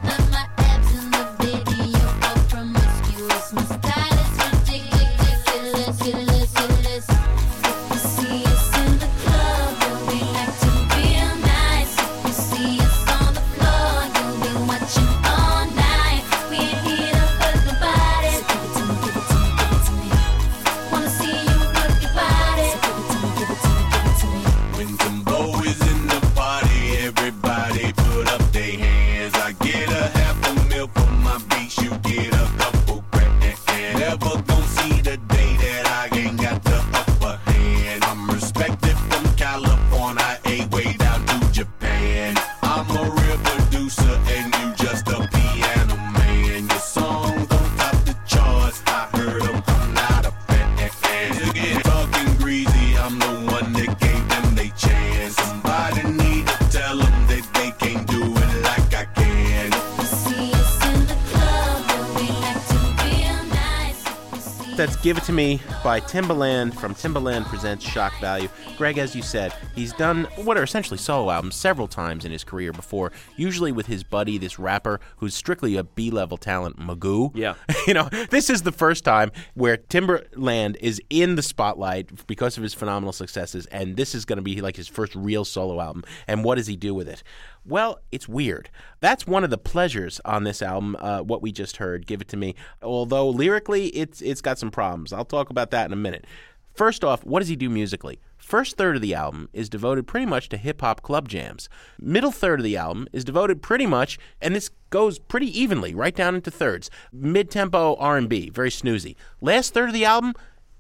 Give It To Me by Timbaland from Timbaland Presents Shock Value. Greg, as you said, he's done what are essentially solo albums several times in his career before, usually with his buddy, this rapper who's strictly a B level talent, Magoo. Yeah. you know, this is the first time where Timbaland is in the spotlight because of his phenomenal successes, and this is going to be like his first real solo album. And what does he do with it? Well, it's weird. That's one of the pleasures on this album. Uh, what we just heard, "Give It to Me." Although lyrically, it's it's got some problems. I'll talk about that in a minute. First off, what does he do musically? First third of the album is devoted pretty much to hip hop club jams. Middle third of the album is devoted pretty much, and this goes pretty evenly, right down into thirds. Mid tempo R and B, very snoozy. Last third of the album,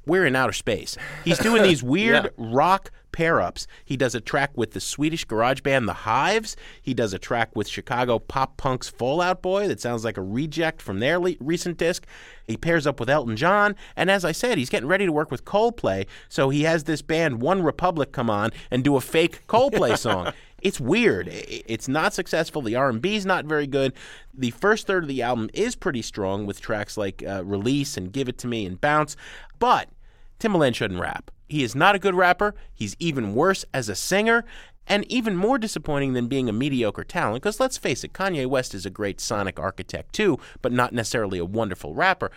we're in outer space. He's doing these weird Yeah. rock pair ups. He does a track with the Swedish garage band The Hives. He does a track with Chicago pop punk's Fallout Boy that sounds like a reject from their le- recent disc. He pairs up with Elton John, and as I said, he's getting ready to work with Coldplay. So he has this band One Republic come on and do a fake Coldplay song. It's weird. It's not successful. The R&B is not very good. The first third of the album is pretty strong with tracks like uh, Release and Give It to Me and Bounce, but Timbaland shouldn't rap. He is not a good rapper. He's even worse as a singer, and even more disappointing than being a mediocre talent. Because let's face it, Kanye West is a great sonic architect too, but not necessarily a wonderful rapper.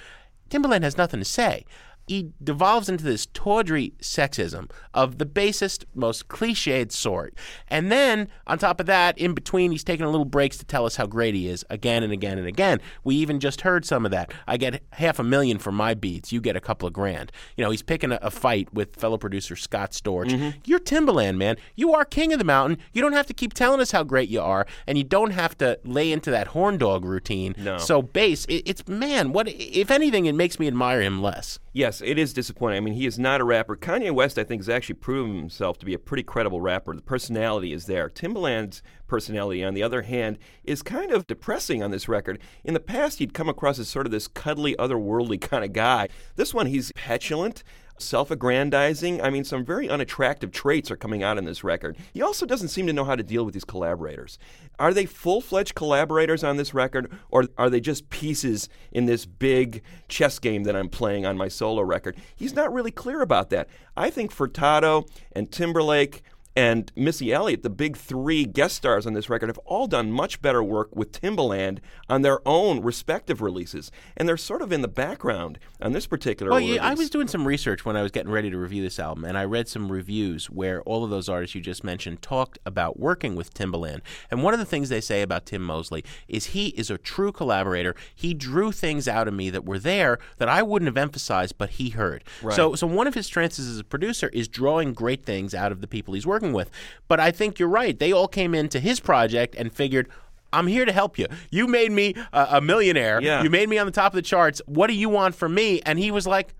Timbaland has nothing to say. He devolves into this tawdry sexism of the basest, most cliched sort. And then, on top of that, in between, he's taking a little breaks to tell us how great he is again and again and again. We even just heard some of that. I get half a million for my beats. You get a couple of grand. You know, he's picking a, a fight with fellow producer Scott Storch. Mm-hmm. You're Timbaland, man. You are king of the mountain. You don't have to keep telling us how great you are, and you don't have to lay into that horn dog routine. No. So bass, it, it's man. What if anything? It makes me admire him less. Yes, it is disappointing. I mean, he is not a rapper. Kanye West, I think, has actually proven himself to be a pretty credible rapper. The personality is there. Timbaland's personality, on the other hand, is kind of depressing on this record. In the past, he'd come across as sort of this cuddly, otherworldly kind of guy. This one, he's petulant. Self aggrandizing. I mean, some very unattractive traits are coming out in this record. He also doesn't seem to know how to deal with these collaborators. Are they full fledged collaborators on this record, or are they just pieces in this big chess game that I'm playing on my solo record? He's not really clear about that. I think Furtado and Timberlake and Missy Elliott, the big three guest stars on this record, have all done much better work with Timbaland on their own respective releases. And they're sort of in the background on this particular Well, release. yeah, I was doing some research when I was getting ready to review this album, and I read some reviews where all of those artists you just mentioned talked about working with Timbaland. And one of the things they say about Tim Mosley is he is a true collaborator. He drew things out of me that were there that I wouldn't have emphasized, but he heard. Right. So, so one of his strengths as a producer is drawing great things out of the people he's working with. But I think you're right. They all came into his project and figured. I'm here to help you. You made me a, a millionaire. Yeah. You made me on the top of the charts. What do you want from me? And he was like,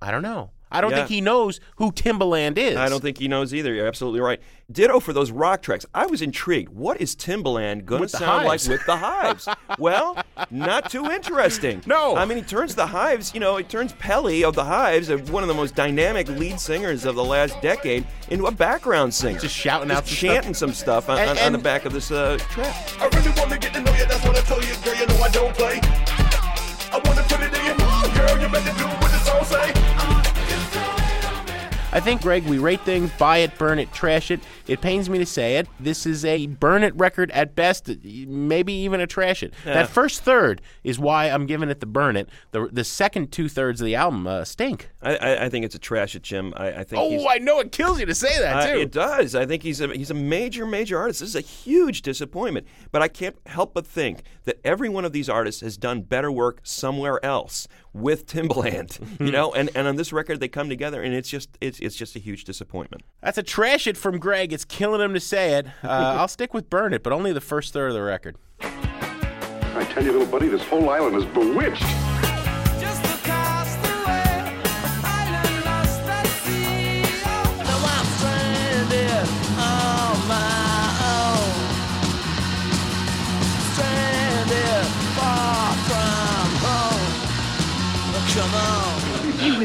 I don't know. I don't Yeah. think he knows who Timbaland is. I don't think he knows either. You're absolutely right. Ditto for those rock tracks. I was intrigued. What is Timbaland going to sound Hives. like with the Hives? well, not too interesting. No. I mean, he turns the Hives, you know, he turns Pelle of the Hives, uh, one of the most dynamic lead singers of the last decade, into a background singer. Just shouting out some chanting some stuff on, And- on, on the back of this uh, track. I really wanna get to know you, that's what I told you, girl. You know I don't play. I wanna put it in your mouth, girl. You better do I think, Greg, we rate things, buy it, burn it, trash it. It pains me to say it. This is a burn it record at best, maybe even a trash it. Yeah. That first third is why I'm giving it the burn it. The, the second two thirds of the album uh, stink. I, I, I think it's a trash it, Jim. I, I think Oh, I know it kills you to say that, Uh, too. it does. I think he's a he's a major major artist. This is a huge disappointment. But I can't help but think that every one of these artists has done better work somewhere else with Timbaland. you know, and, and on this record they come together, and it's just it's it's just a huge disappointment. That's a trash it from Greg. It's killing him to say it. Uh, I'll stick with burn it, but only the first third of the record. I tell you, little buddy, this whole island is bewitched.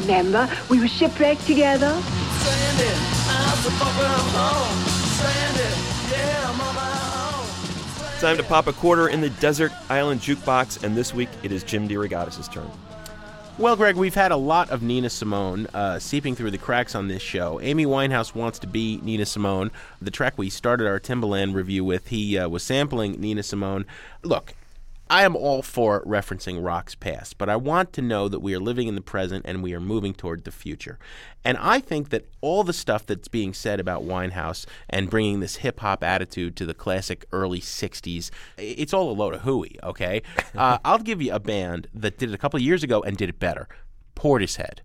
Remember, we were shipwrecked together. Stranded, I'm so far from home. Stranded, yeah, I'm on my own. Time to pop a quarter in the desert island jukebox, and this week it is Jim DeRogatis' turn. Well, Greg, we've had a lot of Nina Simone uh, seeping through the cracks on this show. Amy Winehouse wants to be Nina Simone. The track we started our Timbaland review with, he uh, was sampling Nina Simone. Look, I am all for referencing rock's past, but I want to know that we are living in the present and we are moving toward the future. And I think that all the stuff that's being said about Winehouse and bringing this hip hop attitude to the classic early 60s, it's all a load of hooey, okay? uh, I'll give you a band that did it a couple of years ago and did it better Portishead.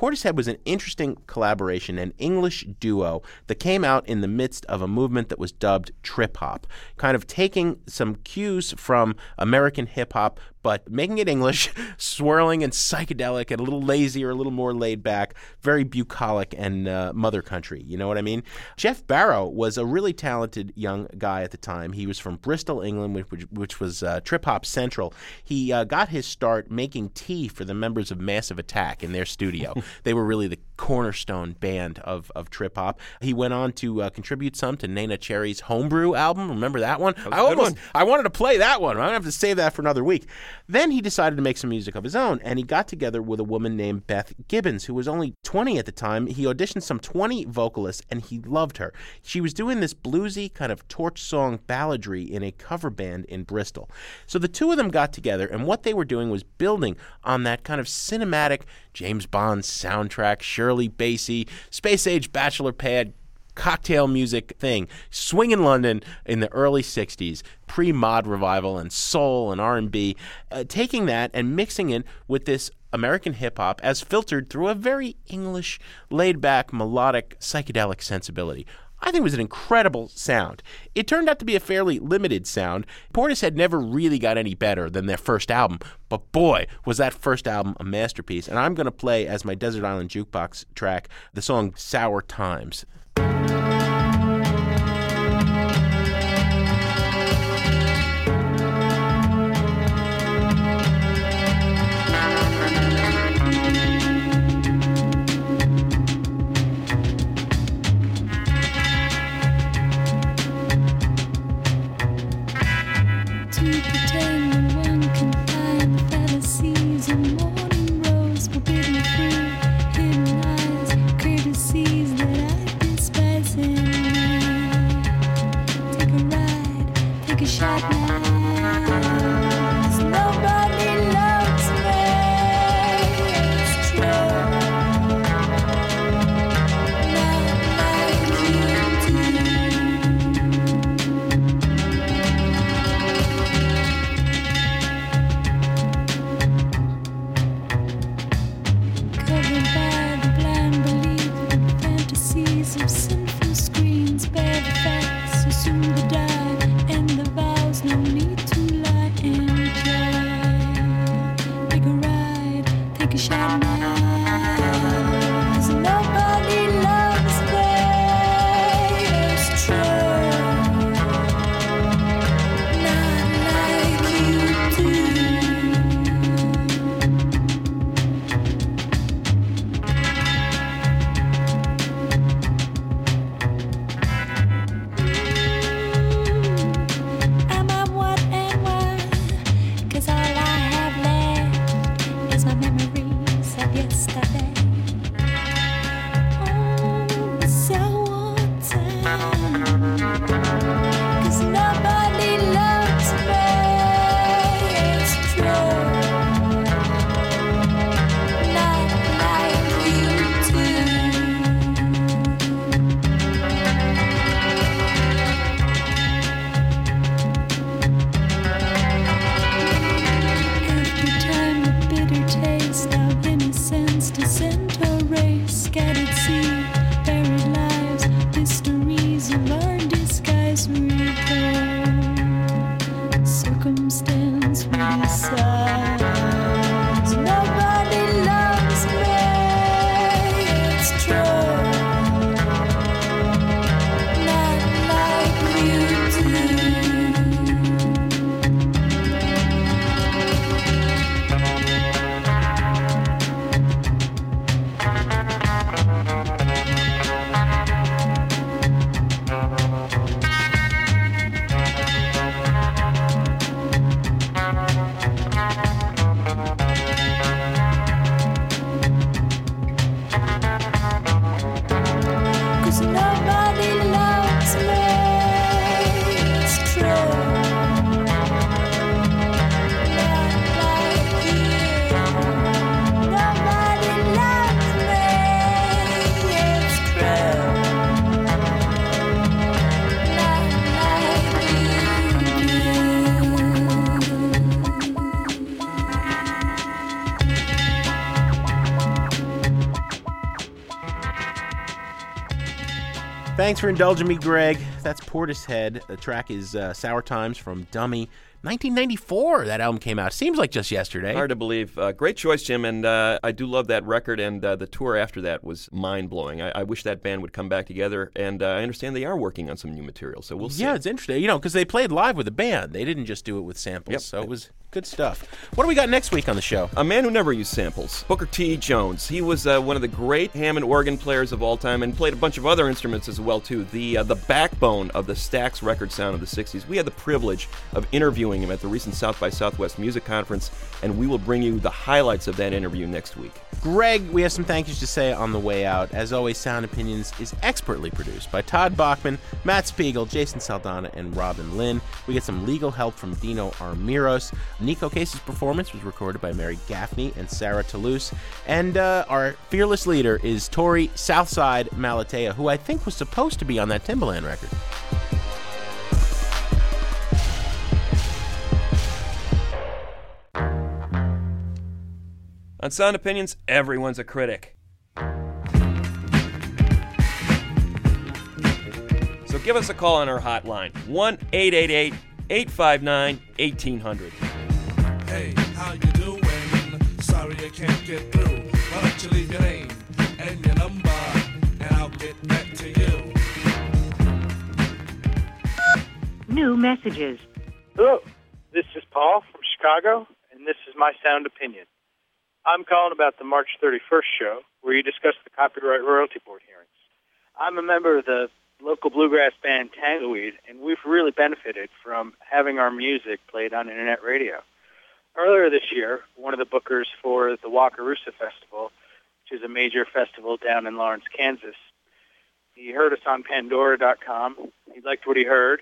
Portishead was an interesting collaboration, an English duo that came out in the midst of a movement that was dubbed trip hop, kind of taking some cues from American hip hop, but making it English, swirling and psychedelic and a little lazier, a little more laid back, very bucolic and uh, mother country. You know what I mean? Geoff Barrow was a really talented young guy at the time. He was from Bristol, England, which, which, which was uh, trip hop central. He uh, got his start making tea for the members of Massive Attack in their studio. they were really the cornerstone band of, of trip hop. He went on to uh, contribute some to Neneh Cherry's Homebrew album. Remember that one? was I almost one. I wanted to play that one. I'm gonna have to save that for another week. Then he decided to make some music of his own, and he got together with a woman named Beth Gibbons, who was only 20 at the time. He auditioned some 20 vocalists, and he loved her. She was doing this bluesy kind of torch song balladry in a cover band in Bristol. So the two of them got together, and what they were doing was building on that kind of cinematic James Bond soundtrack, Shirley Bassey, space age bachelor pad cocktail music thing swing in london in the early 60s pre-mod revival and soul and r&b uh, taking that and mixing it with this american hip-hop as filtered through a very english laid-back melodic psychedelic sensibility I think it was an incredible sound. It turned out to be a fairly limited sound. Portishead never really got any better than their first album, but boy, was that first album a masterpiece. And I'm going to play as my Desert Island Jukebox track the song Sour Times. Thanks for indulging me, Greg. That's Portishead. The track is uh, Sour Times from Dummy. 1994, that album came out. Seems like just yesterday. Hard to believe. Uh, great choice, Jim, and uh, I do love that record. And uh, the tour after that was mind blowing. I-, I wish that band would come back together. And uh, I understand they are working on some new material, so we'll see. Yeah, it's interesting. You know, because they played live with a band. They didn't just do it with samples. Yep. So it was good stuff. What do we got next week on the show? A man who never used samples, Booker T. Jones. He was uh, one of the great Hammond organ players of all time, and played a bunch of other instruments as well too. The uh, the backbone of the Stax record sound of the '60s. We had the privilege of interviewing him at the recent South by Southwest Music Conference, and we will bring you the highlights of that interview next week. Greg, we have some thank yous to say on the way out. As always, Sound Opinions is expertly produced by Todd Bachman, Matt Spiegel, Jason Saldanha, and Robin Linn. We get some legal help from Dino Armiros. Neko Case's performance was recorded by Mary Gaffney and Sarah Toulouse. And uh, our fearless leader is Torey Southside Malatia, who I think was supposed to be on that Timbaland record. On Sound Opinions, everyone's a critic. So give us a call on our hotline 1 888 859 1800. Hey, how you doing? Sorry I can't get through. Why don't you leave your name and your number, and I'll get back to you. New messages. Hello, this is Paul from Chicago, and this is my sound opinion. I'm calling about the March 31st show where you discuss the Copyright Royalty Board hearings. I'm a member of the local bluegrass band Tangleweed, and we've really benefited from having our music played on internet radio. Earlier this year, one of the bookers for the Wakarusa Festival, which is a major festival down in Lawrence, Kansas, he heard us on Pandora.com. He liked what he heard,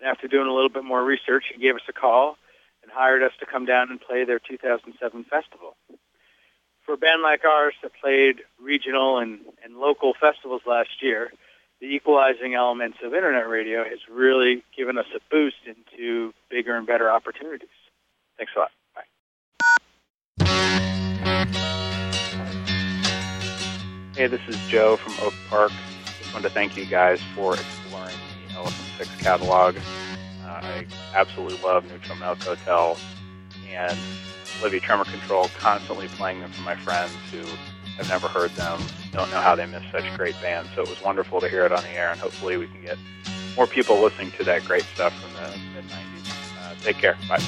and after doing a little bit more research, he gave us a call and hired us to come down and play their 2007 festival. For a band like ours that played regional and, and local festivals last year, the equalizing elements of internet radio has really given us a boost into bigger and better opportunities. Thanks a lot. Bye. Hey, this is Joe from Oak Park. Just wanted to thank you guys for exploring the Elephant Six catalog. Uh, I absolutely love Neutral Milk Hotel and Olivia Tremor Control, constantly playing them for my friends who have never heard them, don't know how they miss such great bands. So it was wonderful to hear it on the air, and hopefully we can get more people listening to that great stuff from the mid 90s. Uh, take care. Bye.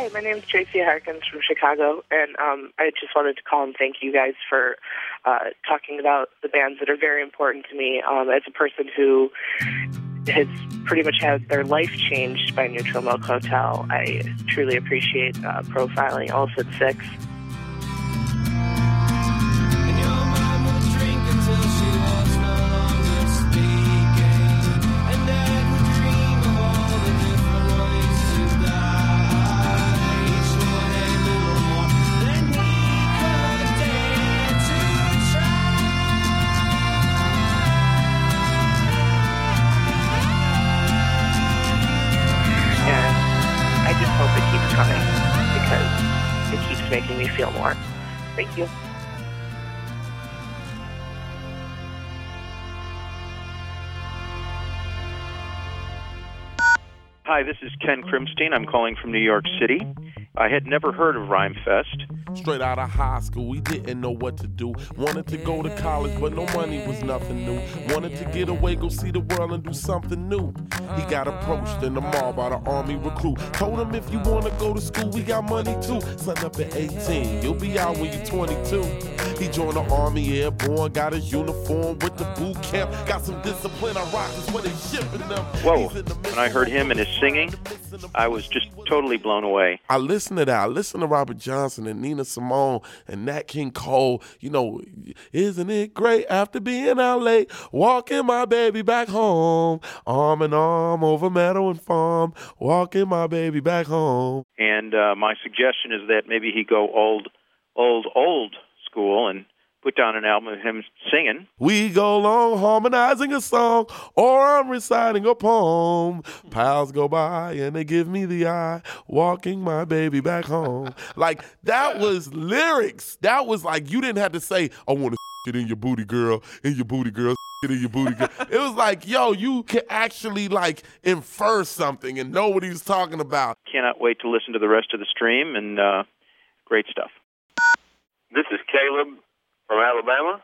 Hi, my name is Tracy Harkins from Chicago, and um, I just wanted to call and thank you guys for uh, talking about the bands that are very important to me. Um, as a person who has pretty much had their life changed by Neutral Milk Hotel, I truly appreciate uh, profiling Elephant Six. Hi, this is Ken Krimstein. I'm calling from New York City. I had never heard of Rhymefest. Straight out of high school, we didn't know what to do. Wanted to go to college, but no money was nothing new. Wanted to get away, go see the world and do something new. He got approached in the mall by the army recruit. Told him if you wanna go to school, we got money too. Son up at 18, you'll be out when you're 22. He joined the army airborne, got his uniform with the boot camp. Got some discipline, I rock is where they shipping them. Whoa. When I heard him and his singing, I was just totally blown away. I listened listen to that. Listen to Robert Johnson and Nina Simone and Nat King Cole. You know, isn't it great after being out late, walking my baby back home, arm in arm over meadow and farm, walking my baby back home. And uh, my suggestion is that maybe he go old, old, old school and put down an album of him singing. We go along harmonizing a song, or I'm reciting a poem. Pals go by and they give me the eye, walking my baby back home. like that was lyrics. That was like you didn't have to say, "I want to it in your booty, girl, in your booty, girl." It in your booty, girl. It was like, yo, you can actually like infer something and know what he was talking about. Cannot wait to listen to the rest of the stream and uh, great stuff. This is Caleb from Alabama.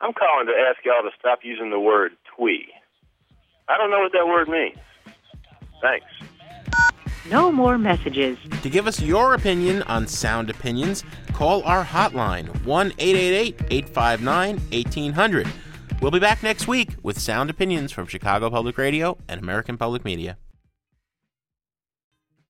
I'm calling to ask y'all to stop using the word twee. I don't know what that word means. Thanks. No more messages. To give us your opinion on sound opinions, call our hotline 1 888 859 1800. We'll be back next week with sound opinions from Chicago Public Radio and American Public Media.